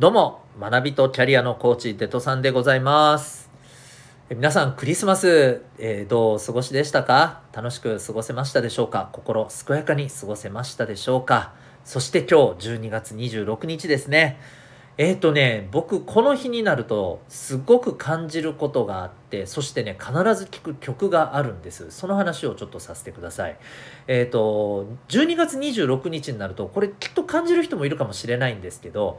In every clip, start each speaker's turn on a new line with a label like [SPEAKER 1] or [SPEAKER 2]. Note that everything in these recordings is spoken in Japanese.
[SPEAKER 1] どうも、学びとキャリアのコーチ、デトさんでございます。皆さん、クリスマス、えーどうお過ごしでしたか？楽しく過ごせましたでしょうか？心健やかに過ごせましたでしょうか？そして今日、12月26日ですね。えっ、とね、僕、この日になると、すごく感じることがあって、そしてね、必ず聴く曲があるんです。その話をちょっとさせてください。えっ、と、12月26日になると、これきっと感じる人もいるかもしれないんですけど、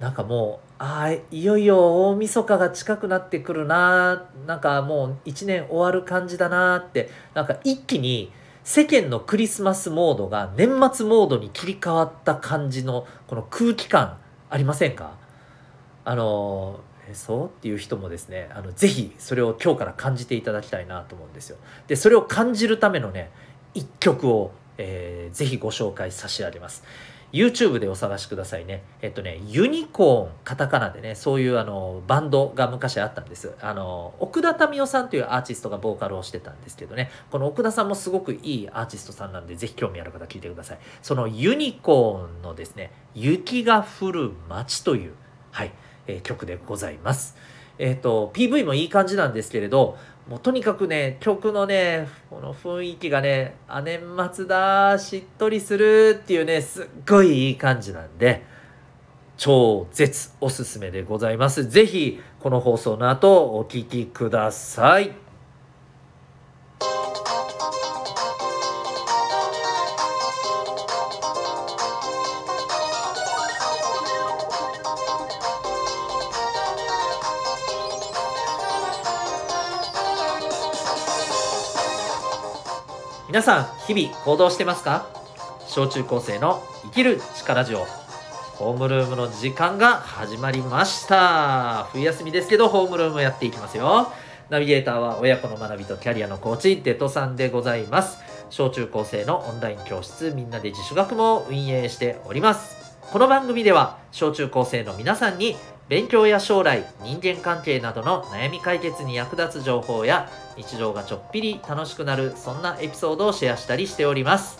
[SPEAKER 1] なんかもう、あ、いよいよ大晦日が近くなってくるな、なんかもう一年終わる感じだなって、なんか一気に世間のクリスマスモードが年末モードに切り替わった感じのこの空気感ありませんか？あのえそうっていう人もですねあのぜひそれを今日から感じていただきたいなと思うんですよ。でそれを感じるためのね一曲を、えーぜひご紹介差し上げます。YouTube でお探しくださいね。えっとねユニコーンカタカナでねそういうあのバンドが昔あったんです。あの奥田民生さんというアーティストがボーカルをしてたんですけどね。この奥田さんもすごくいいアーティストさんなんでぜひ興味ある方聞いてください。そのユニコーンのですね雪が降る街というはいえー曲でございます。えっ、と PV もいい感じなんですけれどもうとにかくね曲のねこの雰囲気がねあ年末だしっとりするっていうねすっごいいい感じなんで超絶おすすめでございます。ぜひこの放送の後お聴きください。皆さん日々行動してますか？小中高生の生きる力ジオ。ホームルームの時間が始まりました。冬休みですけどホームルームやっていきますよ。ナビゲーターは親子の学びとキャリアのコーチデトさんでございます。小中高生のオンライン教室みんなで自主学も運営しております。この番組では小中高生の皆さんに勉強や将来人間関係などの悩み解決に役立つ情報や日常がちょっぴり楽しくなるそんなエピソードをシェアしたりしております。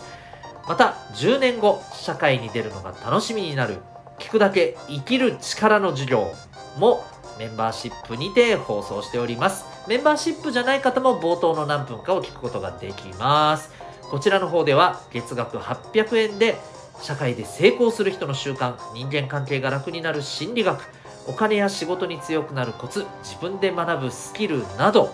[SPEAKER 1] また10年後社会に出るのが楽しみになる聞くだけ生きる力の授業もメンバーシップにて放送しております。メンバーシップじゃない方も冒頭の何分かを聞くことができます。こちらの方では月額800円で社会で成功する人の習慣人間関係が楽になる心理学お金や仕事に強くなるコツ自分で学ぶスキルなど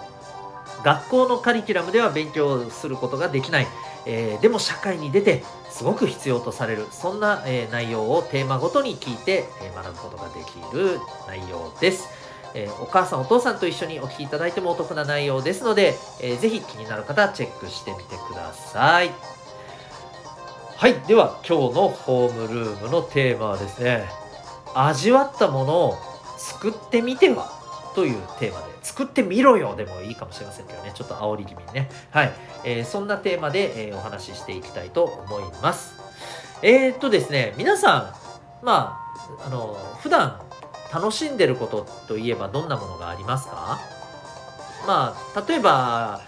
[SPEAKER 1] 学校のカリキュラムでは勉強することができない、えーでも社会に出てすごく必要とされるそんな、えー内容をテーマごとに聞いて、えー学ぶことができる内容です、えーお母さんお父さんと一緒にお聞きいただいてもお得な内容ですので、えーぜひ気になる方チェックしてみてください。はいでは今日のホームルームのテーマはですね味わったものを作ってみては？というテーマで。作ってみろよでもいいかもしれませんけどね。ちょっと煽り気味にね。はい、えーそんなテーマで、えーお話ししていきたいと思います。えー、っとですね皆さんまああの普段楽しんでることといえばどんなものがありますか？まあ例えば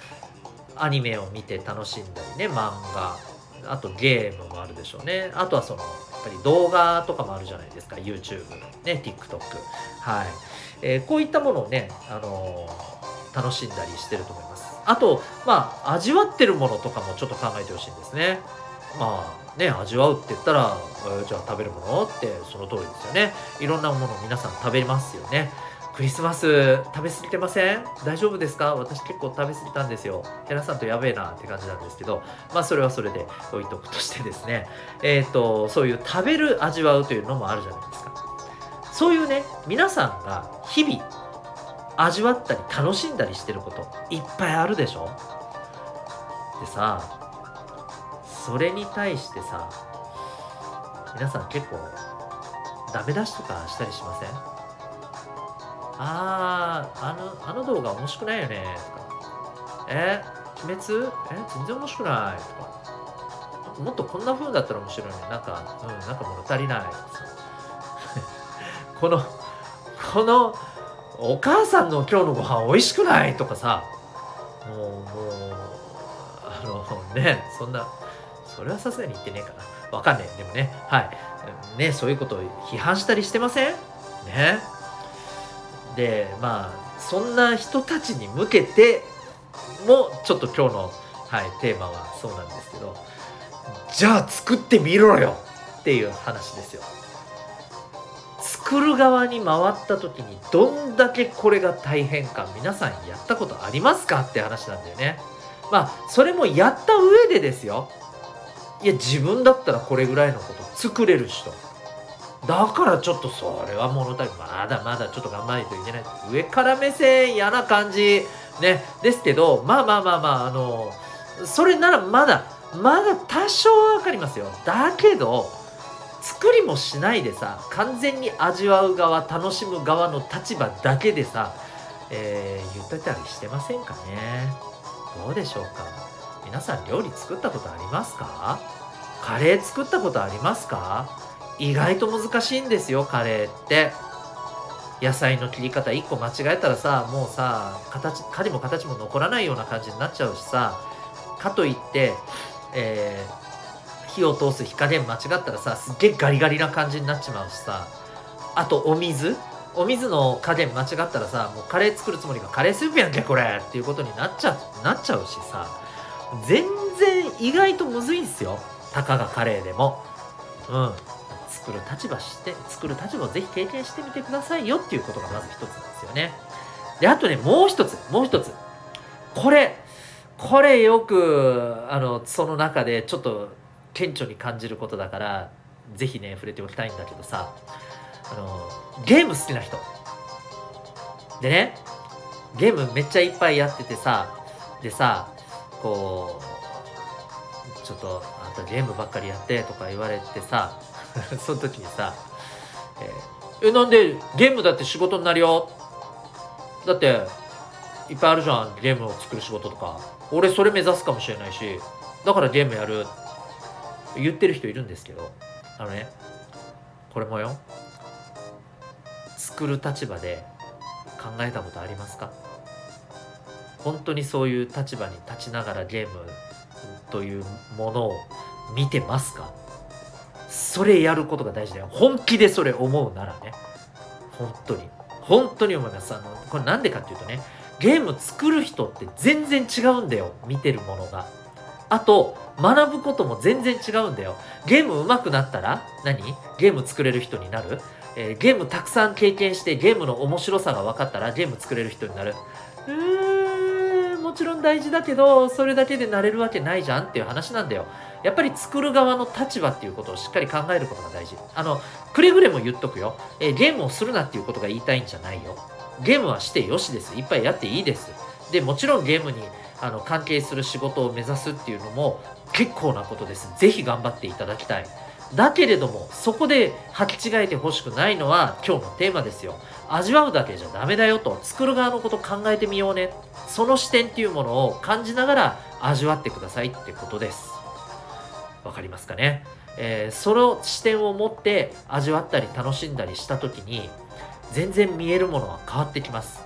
[SPEAKER 1] アニメを見て楽しんだりね漫画あとゲームもあるでしょうね。あとはそのぱり動画とかもあるじゃないですか YouTube ね TikTok はい、えーこういったものをね、あのー楽しんだりしてると思います。あとまあ味わってるものとかもちょっと考えてほしいんですね。まあね味わうって言ったら、えーじゃあ食べるものってその通りですよね。いろんなものを皆さん食べますよね。クリスマス食べ過ぎてません？大丈夫ですか？私結構食べ過ぎたんですよ。ヘラさんとやべえなって感じなんですけど。まあそれはそれで置いとくとしてですね。えっ、とそういう食べる味わうというのもあるじゃないですか。そういうね皆さんが日々味わったり楽しんだりしてることいっぱいあるでしょ？でさそれに対してさ皆さん結構ダメ出しとかしたりしません？あーあのあの動画面白くないよねとか。え鬼滅？え全然面白くないとか。もっとこんな風だったら面白いのになんかうんなんか物足りない。このこのお母さんの今日のご飯美味しくないとかさ。もうもうあのねそんなそれはさすがに言ってねえかな。わかんない。でもねはい。ねそういうことを批判したりしてません？ね。でまあそんな人たちに向けてもちょっと今日の、はい、テーマはそうなんですけどじゃあ作ってみろよっていう話ですよ。作る側に回った時にどんだけこれが大変か皆さんやったことありますか？って話なんだよね。まあそれもやった上でですよ。いや自分だったらこれぐらいのこと作れる人。だからちょっとそれは物足りまだまだちょっと頑張らないといけない。上から目線嫌な感じ。ね。ですけどまあまあまあまああのそれならまだまだ多少わかりますよ。だけど作りもしないでさ完全に味わう側楽しむ側の立場だけでさ、えー、言ってたりしてませんかね。どうでしょうか。皆さん料理作ったことありますか？カレー作ったことありますか？意外と難しいんですよカレーって。野菜の切り方1個間違えたらさもうさ形狩りも形も残らないような感じになっちゃうしさ。かといって、えー、火を通す火加減間違ったらさすっげえガリガリな感じになっちまうしさ。あとお水。お水の加減間違ったらさもうカレー作るつもりがカレースープやんけこれっていうことになっちゃなっちゃうしさ。全然意外とむずいんすよ。たかがカレーでも。うん。作る立場して作る立場をぜひ経験してみてくださいよっていうことがまず一つなんですよね。であとねもう一つもう一つ。これこれよくあのその中でちょっと顕著に感じることだからぜひね触れておきたいんだけどさあのゲーム好きな人。でねゲームめっちゃいっぱいやっててさでさこうちょっとあんたゲームばっかりやってとか言われてさ その時にさ、えー、えなんでゲームだって仕事になるよ？だっていっぱいあるじゃんゲームを作る仕事とか。俺それ目指すかもしれないしだからゲームやる。言ってる人いるんですけどあのねこれもよ。作る立場で考えたことありますか？本当にそういう立場に立ちながらゲームというものを見てますか？それやることが大事だよ。本気でそれ思うならね。本当に。本当に思います。あのこれなんでかっていうとねゲーム作る人って全然違うんだよ。見てるものが。あと学ぶことも全然違うんだよ。ゲーム上手くなったら何？ゲーム作れる人になる、えー、ゲームたくさん経験してゲームの面白さが分かったらゲーム作れる人になる。うーんもちろん大事だけどそれだけでなれるわけないじゃんっていう話なんだよ。やっぱり作る側の立場っていうことをしっかり考えることが大事あのくれぐれも言っとくよ、えー、ゲームをするなっていうことが言いたいんじゃないよゲームはしてよしです。いっぱいやっていいです。で、もちろんゲームにあの関係する仕事を目指すっていうのも結構なことです。ぜひ頑張っていただきたい。だけれども、そこで履き違えてほしくないのは今日のテーマですよ。味わうだけじゃダメだよと、作る側のこと考えてみようね。その視点っていうものを感じながら味わってくださいってことです。わかりますかね？えー、その視点を持って味わったり楽しんだりした時に全然見えるものは変わってきます。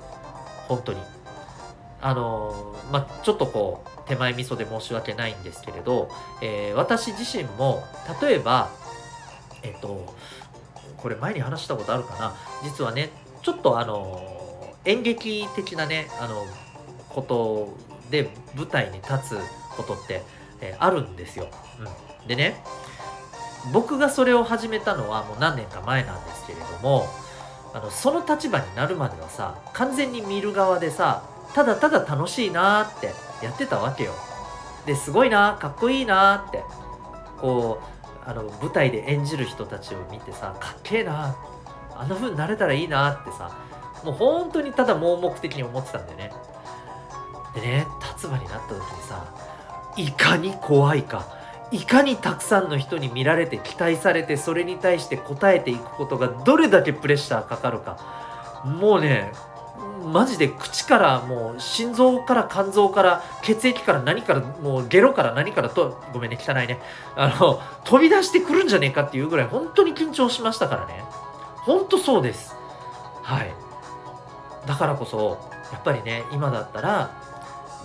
[SPEAKER 1] 本当に。あのまあちょっとこう手前味噌で申し訳ないんですけれど、えー、私自身も例えばえっとこれ前に話したことあるかな？実はねちょっとあの演劇的なねあのことで舞台に立つことって、えー、あるんですよ、うん、でね僕がそれを始めたのはもう何年か前なんですけれどもあのその立場になるまではさ完全に見る側でさただただ楽しいなってやってたわけよ。ですごいなかっこいいなってこうあの舞台で演じる人たちを見てさかっけえなあんな風になれたらいいなってさもう本当にただ盲目的に思ってたんだよね。でね立場になった時にさいかに怖いかいかにたくさんの人に見られて期待されてそれに対して応えていくことがどれだけプレッシャーかかるか。もうねマジで口からもう心臓から肝臓から血液から何からもうゲロから何からとごめんね汚いね。あの飛び出してくるんじゃねえかっていうぐらい本当に緊張しましたからね。本当そうです。はい。だからこそやっぱりね今だったら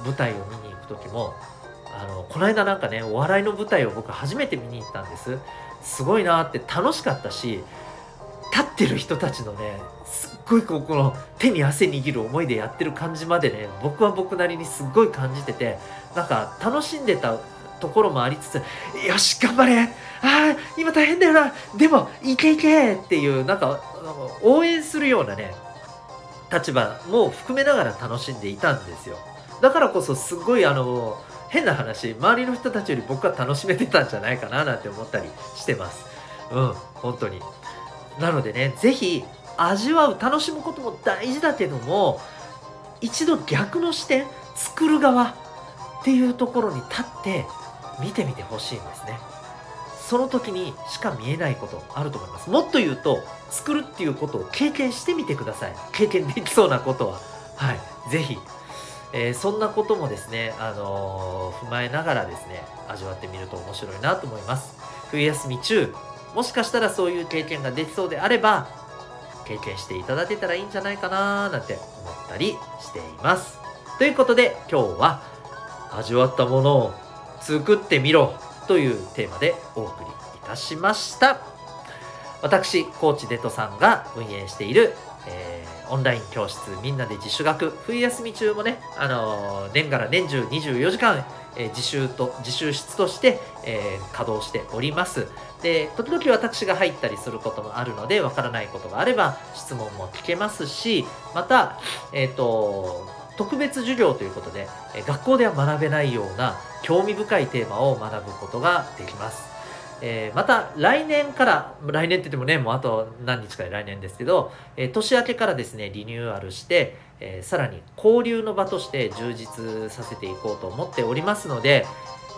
[SPEAKER 1] 舞台を見に行く時もあのこの間なんかねお笑いの舞台を僕初めて見に行ったんです。すごいなって楽しかったし立ってる人たちのねすっごいこうこの手に汗握る思いでやってる感じまでね僕は僕なりにすっごい感じててなんか楽しんでたところもありつつ「よし頑張れ!ああ今大変だよな!でもいけいけ!」っていうなんか応援するようなね立場も含めながら楽しんでいたんですよ。だからこそすごいあの変な話周りの人たちより僕は楽しめてたんじゃないかななんて思ったりしてます。うん本当に。なのでね是非味わう楽しむことも大事だけども一度逆の視点作る側っていうところに立って見てみてほしいんですね。その時にしか見えないことあると思います。もっと言うと作るっていうことを経験してみてください。経験できそうなことは。はい。是非えー、そんなこともですね、あのー、踏まえながらですね味わってみると面白いなと思います。冬休み中もしかしたらそういう経験ができそうであれば経験していただけたらいいんじゃないかななんて思ったりしています。ということで今日は味わったものを作ってみろというテーマでお送りいたしました。私コーチデトさんが運営している、えー、オンライン教室みんなで自主学冬休み中もね、あの、年がら年中24時間、えー、自習と自習室として、え稼働しておりますで時々私が入ったりすることもあるのでわからないことがあれば質問も聞けますしまたえっ、と特別授業ということで学校では学べないような興味深いテーマを学ぶことができます。えー、また来年から来年って言ってもねもうあと何日かで来年ですけど、えー、年明けからですねリニューアルして、えー、さらに交流の場として充実させていこうと思っておりますので、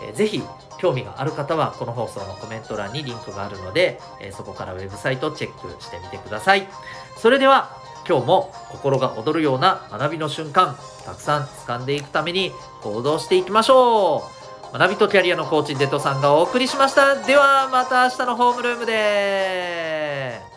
[SPEAKER 1] えー、ぜひ興味がある方はこの放送のコメント欄にリンクがあるので、えそこからウェブサイトチェックしてみてください。それでは今日も心が躍るような学びの瞬間たくさん掴んでいくために行動していきましょう。学びとキャリアのコーチデトさんがお送りしました。ではまた明日のホームルームで。